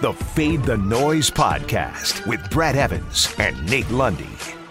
the Fade the Noise podcast with Brad Evans and Nate Lundy.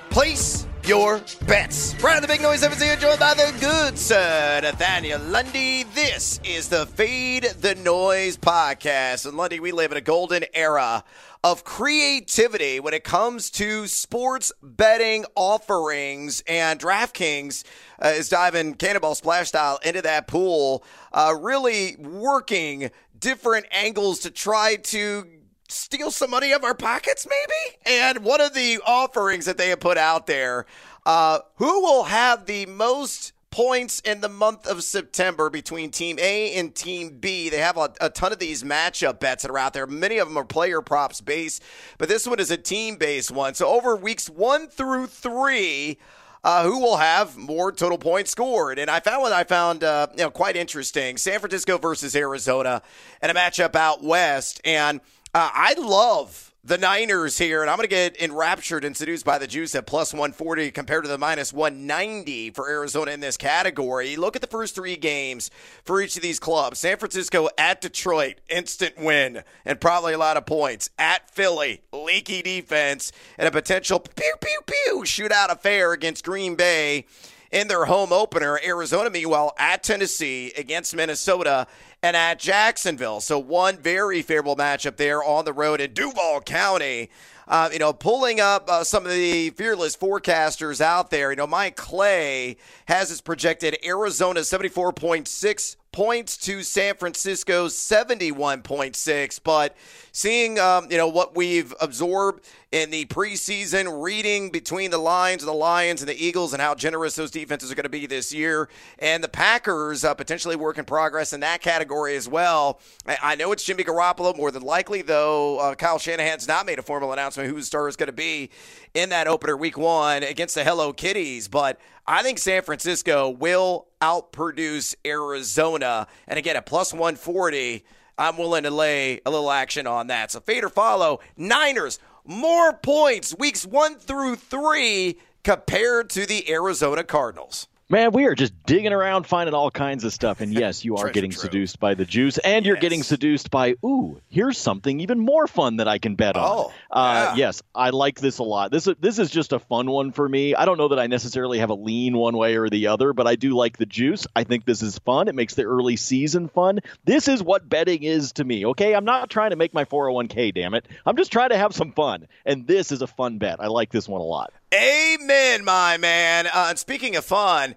Place your bets. Brad the Big Noise here, joined by the good sir, Nathaniel Lundy. This is the Fade the Noise podcast. And Lundy, we live in a golden era of creativity when it comes to sports betting offerings. And DraftKings uh, is diving cannonball splash style into that pool, uh, really working different angles to try to steal some money out of our pockets, maybe? And one of the offerings that they have put out there uh, who will have the most points in the month of September between Team A and Team B. They have a, a, ton of these matchup bets that are out there. Many of them are player props based, but this one is a team based one. So over weeks one through three, uh, who will have more total points scored. And I found what I found uh, you know quite interesting: San Francisco versus Arizona, and a matchup out west. And uh, I love the Niners here, and I'm going to get enraptured and seduced by the juice at plus 140 compared to the minus 190 for Arizona in this category. Look at the first three games for each of these clubs San Francisco at Detroit, instant win, and probably a lot of points. At Philly, leaky defense, and a potential pew, pew, pew shootout affair against Green Bay in their home opener. Arizona, meanwhile, at Tennessee against Minnesota and at Jacksonville. So one very favorable matchup there on the road in Duval County. Uh, you know, pulling up uh, some of the fearless forecasters out there. You know, Mike Clay has his projected Arizona 74.6 points to San Francisco's 71.6. But seeing, um, you know, what we've absorbed in the preseason, reading between the lines the Lions and the Eagles and how generous those defenses are going to be this year, and the Packers uh, potentially work in progress in that category as well. I know it's Jimmy Garoppolo more than likely, though. Uh, Kyle Shanahan's not made a formal announcement who his star is going to be in that opener week one against the Hello Kitties, but I think San Francisco will outproduce Arizona. And again, at plus 140, I'm willing to lay a little action on that. So fade or follow. Niners, more points weeks one through three compared to the Arizona Cardinals. Man, we are just digging around finding all kinds of stuff. And yes, you are getting seduced by the juice, and you're getting seduced by, ooh, here's something even more fun that I can bet on. Oh, uh, yes, I like this a lot. This, this is just a fun one for me. I don't know that I necessarily have a lean one way or the other, but I do like the juice. I think this is fun. It makes the early season fun. This is what betting is to me, okay? I'm not trying to make my 401k, damn it. I'm just trying to have some fun. And this is a fun bet. I like this one a lot. Amen, my man. Uh, and speaking of fun,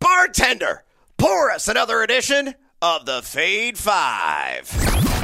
bartender, pour us another edition of the Fade Five.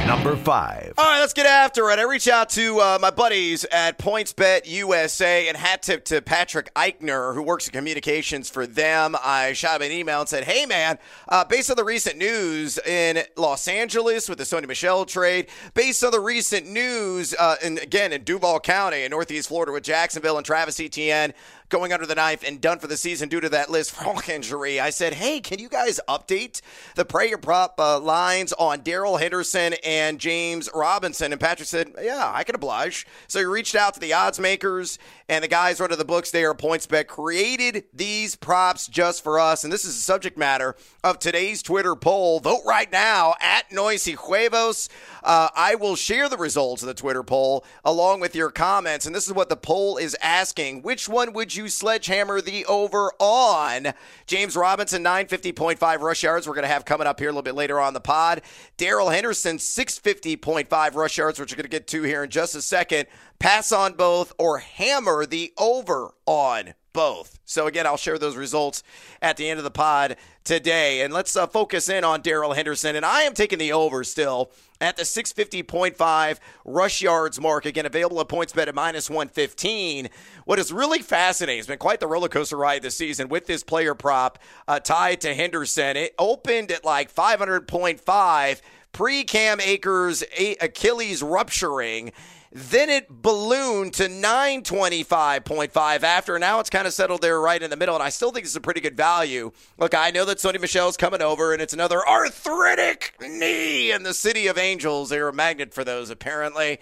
Number five. All right, let's get after it. I reach out to uh, my buddies at PointsBet USA and hat tip to Patrick Eichner, who works in communications for them. I shot him an email and said, Hey, man, uh, based on the recent news in Los Angeles with the Sony Michel trade, based on the recent news, uh, and again in Duval County in Northeast Florida with Jacksonville and Travis Etienne, going under the knife and done for the season due to that Lisfranc injury. I said, hey, can you guys update the prayer prop uh, lines on Darrell Henderson and James Robinson? And Patrick said, yeah, I can oblige. So he reached out to the odds makers and the guys running the books there, PointsBet, created these props just for us. And this is the subject matter of today's Twitter poll. Vote right now at Noisy Huevos. Uh, I will share the results of the Twitter poll along with your comments. And this is what the poll is asking. Which one would you sledgehammer the over on? James Robinson, 950.5 rush yards. We're going to have coming up here a little bit later on the pod. Darrell Henderson, 650.5 rush yards, which we're going to get to here in just a second pass on both, or hammer the over on both. So, again, I'll share those results at the end of the pod today. And let's uh, focus in on Darrell Henderson. And I am taking the over still at the 650.5 rush yards mark. Again, available at PointsBet at minus 115. What is really fascinating, has been quite the roller coaster ride this season with this player prop uh, tied to Henderson. It opened at like 500.5 pre Cam Akers Achilles rupturing. Then it ballooned to 925.5 after. Now it's kind of settled there right in the middle, and I still think it's a pretty good value. Look, I know that Sony Michel's coming over, and it's another arthritic knee in the City of Angels. They're a magnet for those, apparently.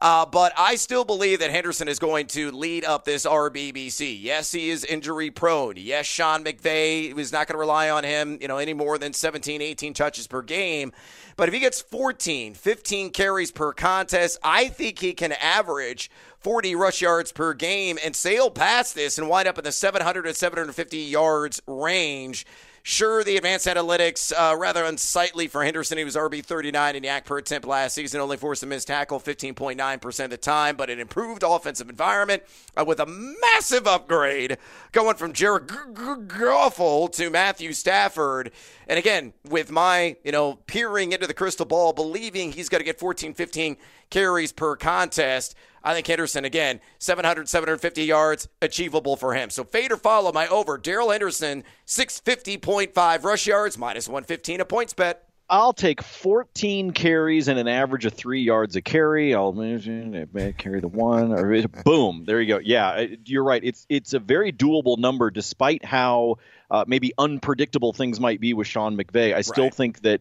Uh, but I still believe that Henderson is going to lead up this RBBC. Yes, he is injury prone. Yes, Sean McVay is not going to rely on him, you know, any more than 17, 18 touches per game. But if he gets 14, 15 carries per contest, I think he can average 40 rush yards per game and sail past this and wind up in the 700 to 750 yards range. Sure, the advanced analytics uh, rather unsightly for Henderson. He was RB 39 in YAC per attempt last season, only forced a missed tackle 15.9% of the time, but an improved offensive environment uh, with a massive upgrade going from Jared Goffel to Matthew Stafford. And again, with my, you know, peering into the crystal ball, believing he's going to get 14, 15 carries per contest. I think Henderson, again, 700, 750 yards, achievable for him. So fade or follow my over. Darrell Henderson, 650.5 rush yards, minus 115 a points bet. I'll take 14 carries and an average of three yards a carry. I'll carry the one, or boom, there you go. Yeah, you're right. It's it's a very doable number, despite how uh, maybe unpredictable things might be with Sean McVay. I still right. think that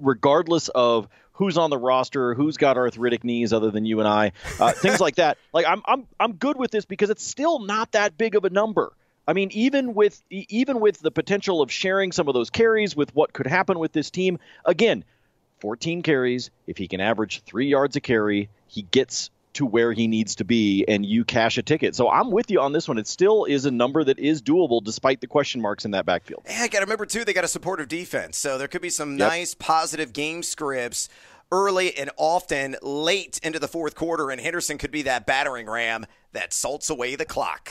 regardless of who's on the roster, who's got arthritic knees other than you and I, uh, things like that. Like I'm I'm I'm good with this because it's still not that big of a number. I mean, even with even with the potential of sharing some of those carries with what could happen with this team, again, 14 carries. If he can average three yards a carry, he gets to where he needs to be and you cash a ticket. So I'm with you on this one. It still is a number that is doable despite the question marks in that backfield. Yeah, I got to remember too they got a supportive defense. So there could be some yep. nice positive game scripts early and often late into the fourth quarter, and Henderson could be that battering ram that salts away the clock.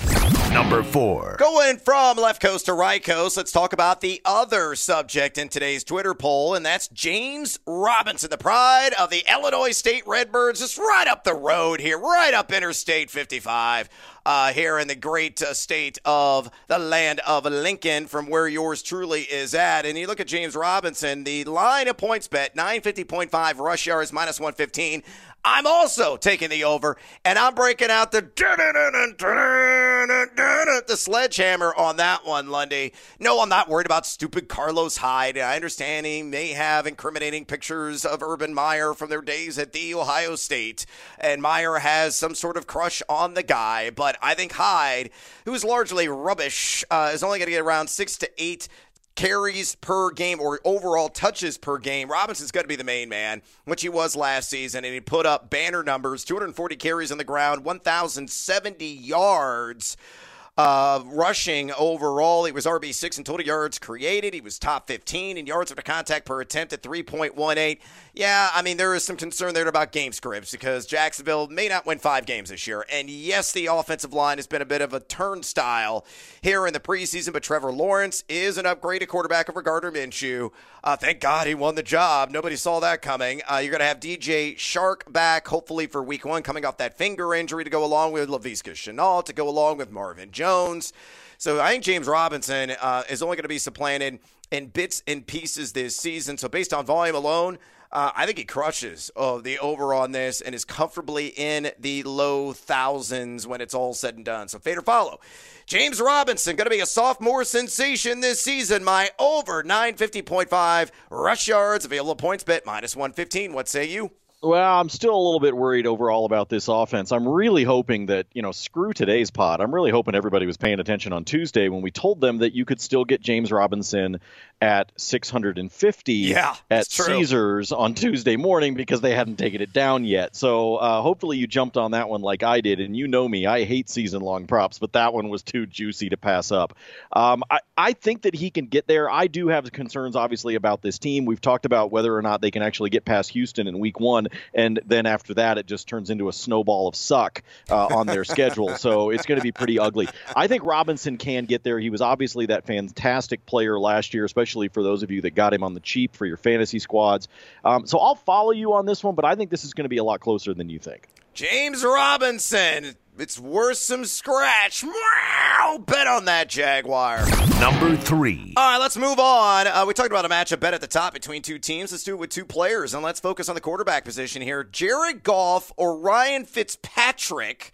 Number four. Going from left coast to right coast, let's talk about the other subject in today's Twitter poll, and that's James Robinson, the pride of the Illinois State Redbirds, just right up the road here, right up Interstate 55 uh, here in the great uh, state of the land of Lincoln, from where yours truly is at. And you look at James Robinson, the line of points bet, 950.5 rush yards, minus 115. I'm also taking the over, and I'm breaking out the the sledgehammer on that one, Lundy. No, I'm not worried about stupid Carlos Hyde. I understand he may have incriminating pictures of Urban Meyer from their days at the Ohio State, and Meyer has some sort of crush on the guy. But I think Hyde, who is largely rubbish, uh, is only going to get around six to eight carries per game or overall touches per game. Robinson's got to be the main man, which he was last season, and he put up banner numbers 240 carries on the ground, 1,070 yards. Uh, rushing overall, he was RB6 in total yards created. He was top 15 in yards after contact per attempt at 3.18. Yeah, I mean, there is some concern there about game scripts because Jacksonville may not win five games this year. And yes, the offensive line has been a bit of a turnstile here in the preseason, but Trevor Lawrence is an upgraded quarterback over Gardner Minshew. Uh, thank God he won the job. Nobody saw that coming. Uh, you're going to have DJ Chark back, hopefully for week one, coming off that finger injury to go along with Laviska Shenault, to go along with Marvin Jones. So I think James Robinson uh, is only going to be supplanted in bits and pieces this season. So based on volume alone, uh, I think he crushes oh, the over on this and is comfortably in the low thousands when it's all said and done. So fade or follow. James Robinson going to be a sophomore sensation this season. My over 950.5 rush yards available points bet minus 115. What say you? Well, I'm still a little bit worried overall about this offense. I'm really hoping that, you know, screw today's pod. I'm really hoping everybody was paying attention on Tuesday when we told them that you could still get James Robinson at 650 yeah, at Caesars on Tuesday morning because they hadn't taken it down yet. So uh, hopefully you jumped on that one like I did. And you know me, I hate season long props, but that one was too juicy to pass up. Um, I, I think that he can get there. I do have concerns, obviously, about this team. We've talked about whether or not they can actually get past Houston in week one. And then after that, it just turns into a snowball of suck uh, on their schedule. So it's going to be pretty ugly. I think Robinson can get there. He was obviously that fantastic player last year, especially for those of you that got him on the cheap for your fantasy squads. Um, so I'll follow you on this one, but I think this is going to be a lot closer than you think. James Robinson. It's worth some scratch. Meow! Bet on that Jaguar. Number three. All right, let's move on. Uh, we talked about a matchup bet at the top between two teams. Let's do it with two players, and let's focus on the quarterback position here. Jared Goff or Ryan Fitzpatrick.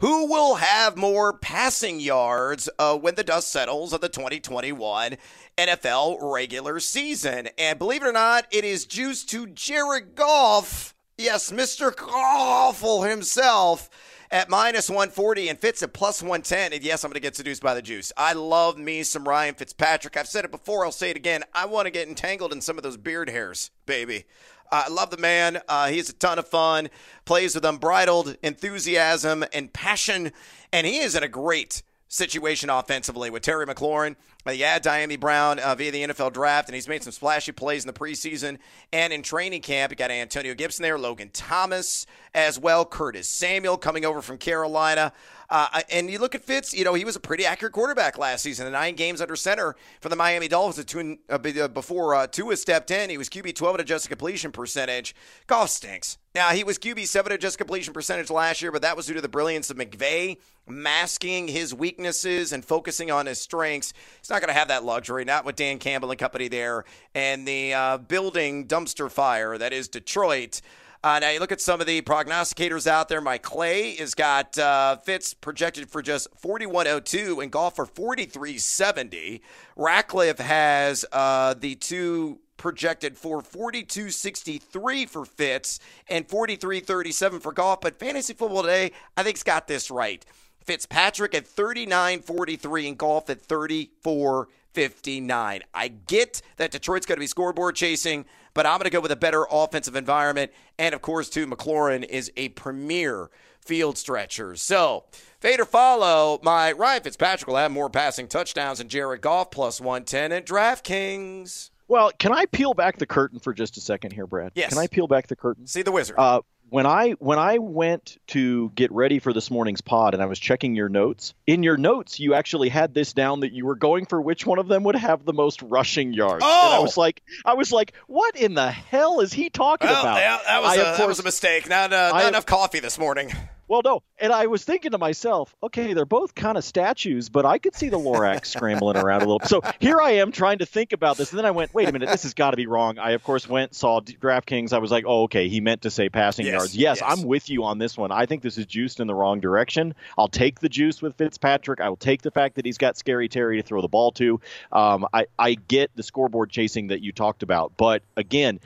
Who will have more passing yards uh, when the dust settles of the 2021 NFL regular season? And believe it or not, it is juice to Jared Goff Yes, Mr. Awful himself at minus 140 and Fitz at plus 110. And yes, I'm going to get seduced by the juice. I love me some Ryan Fitzpatrick. I've said it before, I'll say it again. I want to get entangled in some of those beard hairs, baby. I love the man. Uh, he's a ton of fun, plays with unbridled enthusiasm and passion, and he is in a great situation offensively with Terry McLaurin. Uh, you add Dyami Brown uh, via the NFL draft, and he's made some splashy plays in the preseason and in training camp. You got Antonio Gibson there, Logan Thomas as well, Curtis Samuel coming over from Carolina. Uh, and you look at Fitz, you know, he was a pretty accurate quarterback last season. The nine games under center for the Miami Dolphins uh, before uh, Tua stepped in. He was QB 12 at adjusted completion percentage. Goff stinks. Now, he was QB 7 at adjusted completion percentage last year, but that was due to the brilliance of McVay masking his weaknesses and focusing on his strengths. He's not going to have that luxury, not with Dan Campbell and company there. And the uh, building dumpster fire that is Detroit. Uh, now you look at some of the prognosticators out there. Mike Clay has got uh, Fitz projected for just 4102 and Goff for 4370. Ratcliffe has uh, the two projected for 4263 for Fitz and 4337 for Goff. But fantasy football today, I think's got this right. Fitzpatrick at 39.43 and Goff at 34.59. I get that Detroit's going to be scoreboard chasing, but I'm going to go with a better offensive environment. And of course, too, McLaurin is a premier field stretcher. So, fade or follow, my Ryan Fitzpatrick will have more passing touchdowns than Jared Goff plus 110 at DraftKings. Well, can I peel back the curtain for just a second here, Brad? Yes. Can I peel back the curtain? See the wizard. Uh, when I when I went to get ready for this morning's pod and I was checking your notes, in your notes you actually had this down that you were going for which one of them would have the most rushing yards. Oh! And I was like I was like, what in the hell is he talking well, about? Yeah, that was, I, a, course, that was a mistake. Not, uh, not I, enough coffee this morning. Well, no, and I was thinking to myself, okay, they're both kind of statues, but I could see the Lorax scrambling around a little. So here I am trying to think about this, and then I went, wait a minute, this has got to be wrong. I of course went saw DraftKings. I was like, oh, okay, he meant to say passing yes, yards. Yes, yes, I'm with you on this one. I think this is juiced in the wrong direction. I'll take the juice with Fitzpatrick. I will take the fact that he's got Scary Terry to throw the ball to. Um, I I get the scoreboard chasing that you talked about, but again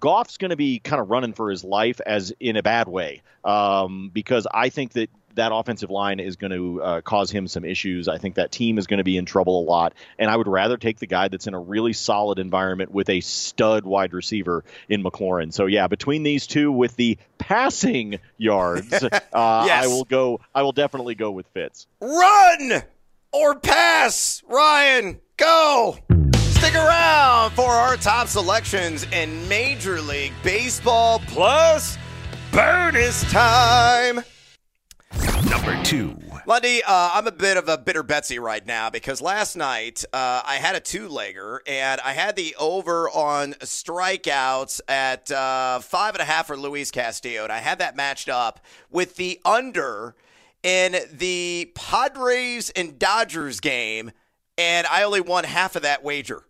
Goff's going to be kind of running for his life as in a bad way um, because I think that that offensive line is going to uh, cause him some issues. I think that team is going to be in trouble a lot, and I would rather take the guy that's in a really solid environment with a stud wide receiver in McLaurin. So yeah, between these two with the passing yards, uh, yes. I will go. I will definitely go with Fitz. Run or pass, Ryan. Go. Stick around for our top selections in Major League Baseball plus bonus time. Number two. Lundy, uh, I'm a bit of a bitter Betsy right now because last night uh, I had a two legger and I had the over on strikeouts at uh, five and a half for Luis Castillo. And I had that matched up with the under in the Padres and Dodgers game. And I only won half of that wager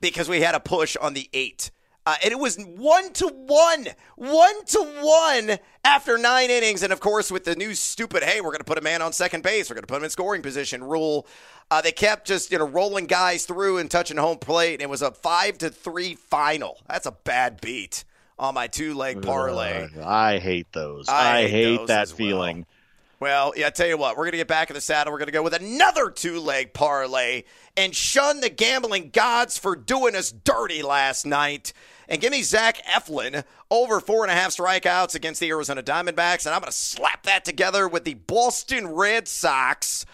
because we had a push on the eight. Uh, and it was one to one, one to one after nine innings. And of course, with the new stupid, hey, we're going to put a man on second base, we're going to put him in scoring position rule. Uh, they kept just you know rolling guys through and touching home plate. And it was a five to three final. That's a bad beat on my two leg parlay. Uh, I hate those. I I, hate hate, those that feeling. well. Well, yeah, I tell you what, we're going to get back in the saddle. We're going to go with another two leg parlay and shun the gambling gods for doing us dirty last night. And give me Zach Eflin over four and a half strikeouts against the Arizona Diamondbacks. And I'm going to slap that together with the Boston Red Sox.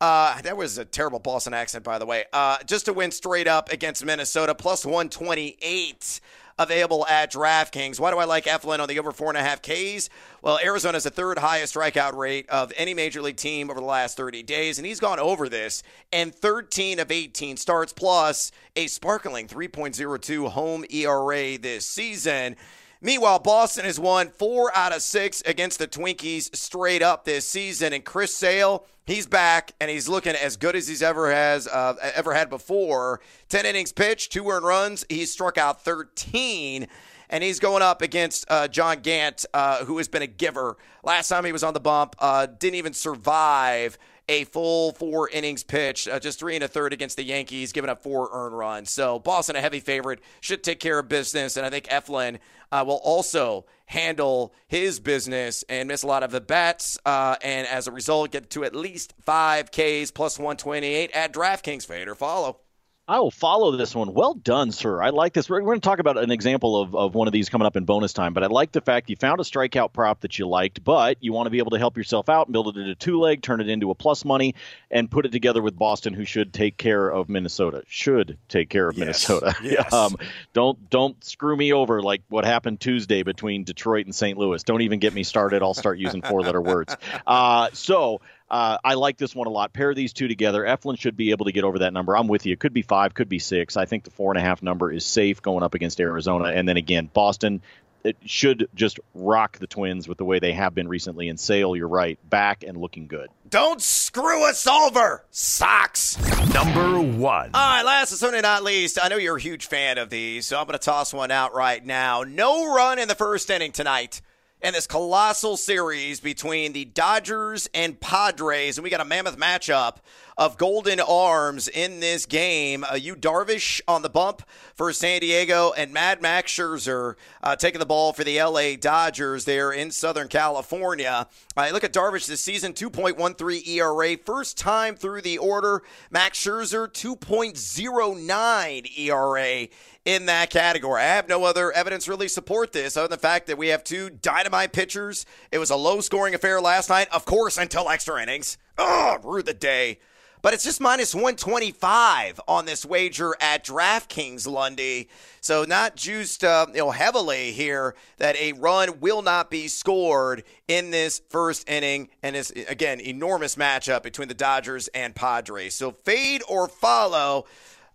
Uh, that was a terrible Boston accent, by the way. Uh, just to win straight up against Minnesota, plus 128 available at DraftKings. Why do I like Eflin on the over four and a half Ks? Well, Arizona's the third highest strikeout rate of any major league team over the last 30 days, and he's gone over this in 13 of 18 starts, plus a sparkling 3.02 home ERA this season. Meanwhile, Boston has won four out of six against the Twinkies straight up this season, and Chris Sale, he's back and he's looking as good as he's ever has uh, ever had before. Ten innings pitched, two earned runs. He's struck out thirteen, and he's going up against uh, John Gant, uh, who has been a giver. Last time he was on the bump, uh, didn't even survive a full four innings pitch, uh, just three and a third against the Yankees, giving up four earned runs. So Boston, a heavy favorite, should take care of business. And I think Eflin uh, will also handle his business and miss a lot of the bets. Uh, and as a result, get to at least five Ks plus 128 at DraftKings. Fade or follow. I will follow this one. Well done, sir. I like this. We're, we're going to talk about an example of, of one of these coming up in bonus time, but I like the fact you found a strikeout prop that you liked, but you want to be able to help yourself out and build it into two leg, turn it into a plus money, and put it together with Boston, who should take care of Minnesota. Should take care of Yes. Minnesota. Yes. um, don't don't screw me over like what happened Tuesday between Detroit and St. Louis. Don't even get me started. I'll start using four letter words. Uh, so uh, I like this one a lot. Pair these two together. Eflin should be able to get over that number. I'm with you. It could be five, could be six. I think the four and a half number is safe going up against Arizona. And then again, Boston. It should just rock the Twins with the way they have been recently. And Sale, you're right, back and looking good. Don't screw us over, socks. Number one. All right, last but certainly not least, I know you're a huge fan of these, so I'm going to toss one out right now. No run in the first inning tonight in this colossal series between the Dodgers and Padres, and we got a mammoth matchup of golden arms in this game. Uh, you Darvish on the bump for San Diego, and Mad Max Scherzer uh, taking the ball for the LA Dodgers there in Southern California. Uh, look at Darvish this season, 2.13 ERA, first time through the order. Max Scherzer, 2.09 ERA in that category. I have no other evidence really support this other than the fact that we have two dynamite pitchers. It was a low scoring affair last night, of course, until extra innings. Oh, ruined the day. But it's just minus 125 on this wager at DraftKings, Lundy. So not juiced uh, you know, heavily here that a run will not be scored in this first inning. And it's, again, enormous matchup between the Dodgers and Padres. So fade or follow.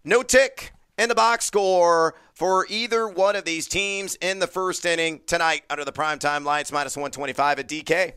No tick in the box score for either one of these teams in the first inning tonight under the primetime lights, minus 125 at DK.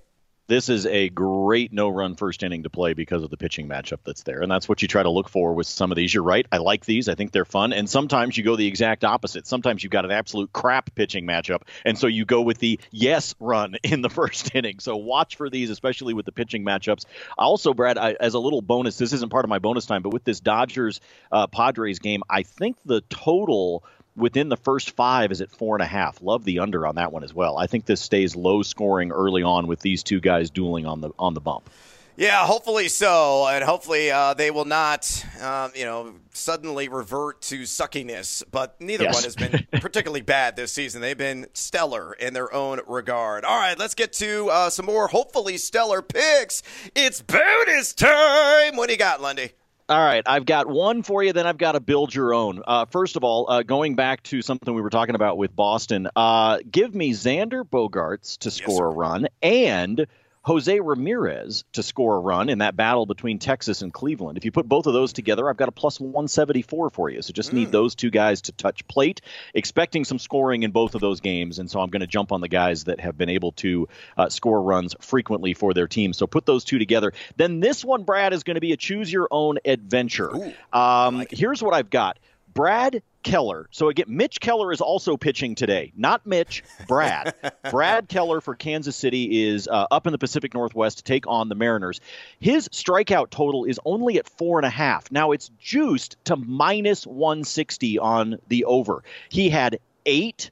This is a great no run first inning to play because of the pitching matchup that's there. And that's what you try to look for with some of these. You're right. I like these. I think they're fun. And sometimes you go the exact opposite. Sometimes you've got an absolute crap pitching matchup. And so you go with the yes run in the first inning. So watch for these, especially with the pitching matchups. Also, Brad, I, as a little bonus, this isn't part of my bonus time, but with this Dodgers uh, Padres game, I think the total within the first five is at four and a half. Love the under on that one as well. I think this stays low scoring early on with these two guys dueling on the on the bump. Yeah, hopefully so, and hopefully uh, they will not, um, you know, suddenly revert to suckiness. But neither Yes. one has been particularly bad this season. They've been stellar in their own regard. All right, let's get to uh, some more hopefully stellar picks. It's bonus time. What do you got, Lundy? All right, I've got one for you. Then I've got to build your own. Uh, first of all, uh, going back to something we were talking about with Boston, uh, give me Xander Bogaerts to score a run and Jose Ramirez to score a run in that battle between Texas and Cleveland. If you put both of those together, I've got a plus 174 for you. So just need those two guys to touch plate. Expecting some scoring in both of those games, and so I'm going to jump on the guys that have been able to uh, score runs frequently for their team. So put those two together. Then this one, Brad, is going to be a choose your own adventure. um, here's what I've got. Brad Keller. So again, Mitch Keller is also pitching today. Not Mitch, Brad. Brad Keller for Kansas City is uh, up in the Pacific Northwest to take on the Mariners. His strikeout total is only at four and a half. Now it's juiced to minus 160 on the over. He had eight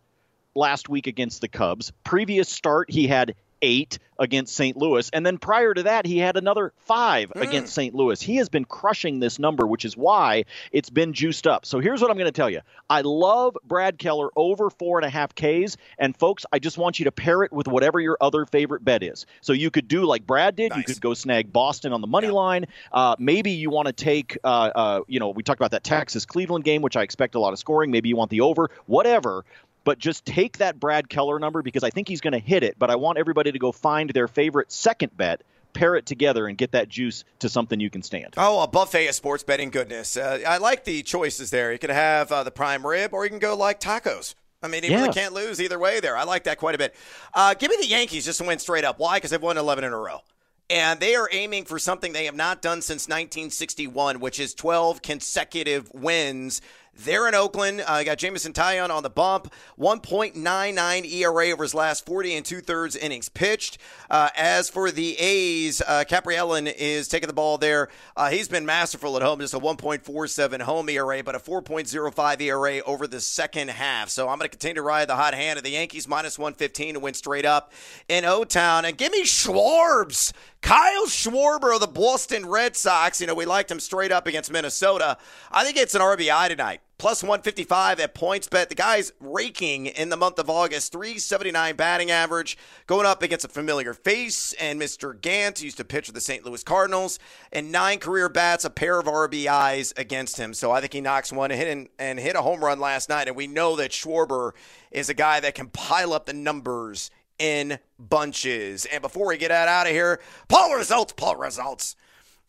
last week against the Cubs. Previous start, he had eight against St. Louis. And then prior to that, he had another five against St. Louis. He has been crushing this number, which is why it's been juiced up. So here's what I'm going to tell you I love Brad Keller over four and a half Ks. And folks, I just want you to pair it with whatever your other favorite bet is. So you could do like Brad did. You could go snag Boston on the money line. Uh, maybe you want to take, uh, uh, you know, we talked about that Texas Cleveland game, which I expect a lot of scoring. Maybe you want the over, whatever. But just take that Brad Keller number because I think he's going to hit it. But I want everybody to go find their favorite second bet, pair it together, and get that juice to something you can stand. Oh, a buffet of sports betting goodness. Uh, I like the choices there. You can have uh, the prime rib, or you can go like tacos. I mean, you Yeah. really can't lose either way there. I like that quite a bit. Uh, give me the Yankees just to win straight up. Why? Because they've won 11 in a row. And they are aiming for something they have not done since 1961, which is 12 consecutive wins. They're in Oakland. Uh, got Jameson Taillon on the bump. 1.99 ERA over his last 40 and two thirds innings pitched. Uh, as for the A's, uh, Kaprielian is taking the ball there. Uh, he's been masterful at home, just a 1.47 home ERA, but a 4.05 ERA over the second half. So I'm going to continue to ride the hot hand of the Yankees minus 115 to win straight up in O Town. And give me Schwarbs. Kyle Schwarber of the Boston Red Sox. You know, we liked him straight up against Minnesota. I think it's an RBI tonight plus 155 at points bet. The guy's raking in the month of August, 379 batting average, going up against a familiar face. And Mr. Gant used to pitch for the St. Louis Cardinals, and nine career bats, a pair of RBIs against him. So I think he knocks one and hit, and hit a home run last night. And we know that Schwarber is a guy that can pile up the numbers in bunches. And before we get out of here, Paul results, Paul results.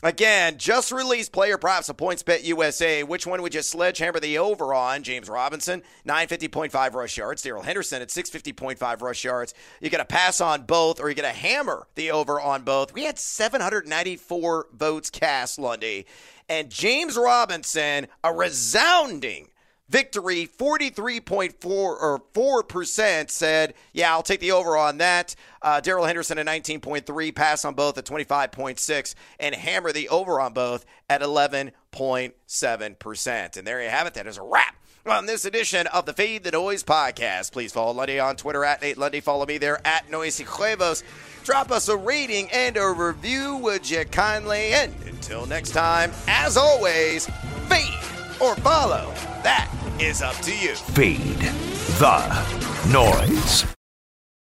Again, just released player props of PointsBet USA. Which one would you sledgehammer the over on? James Robinson, 950.5 rush yards. Darrell Henderson at 650.5 rush yards. You got to pass on both, or you got to hammer the over on both. We had 794 votes cast, Lundy. And James Robinson, a resounding victory 43.4 or 4% said yeah i'll take the over on that uh, darrell henderson at 19.3 pass on both at 25.6 and hammer the over on both at 11.7% and there you have it that is a wrap on this edition of the Fade the Noise podcast. Please follow Lundy on Twitter at Nate Lundy. Follow me there at Noisy Huevos. Drop us a rating and a review, would you kindly? And until next time, as always, fade or follow. That is up to you. Fade the noise.